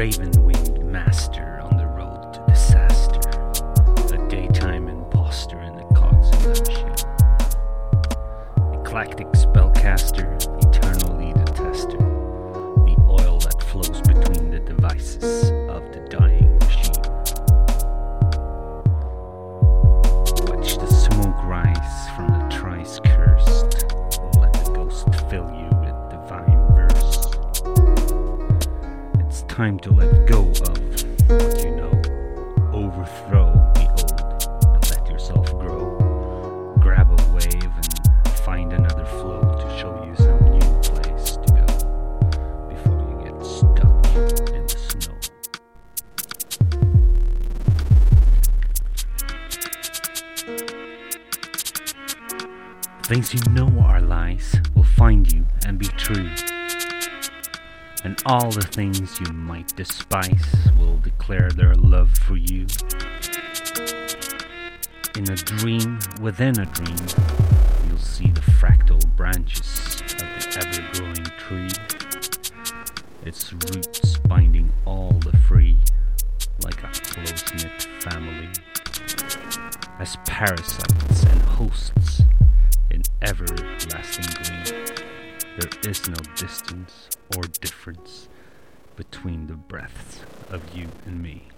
raven winged master on the road to disaster. A daytime impostor in the cogs of machine. Eclectic spellcaster, time to let go of what you know. Overthrow the old and let yourself grow. Grab a wave and find another flow to show you some new place to go before you get stuck in the snow. Things you know are lies will find you and be true. And all the things you might despise will declare their love for you. In a dream within a dream, you'll see the fractal branches of the ever growing tree, its roots binding all the free like a close knit family, as parasites and hosts in everlasting green. There is no distance or difference between the breaths of you and me.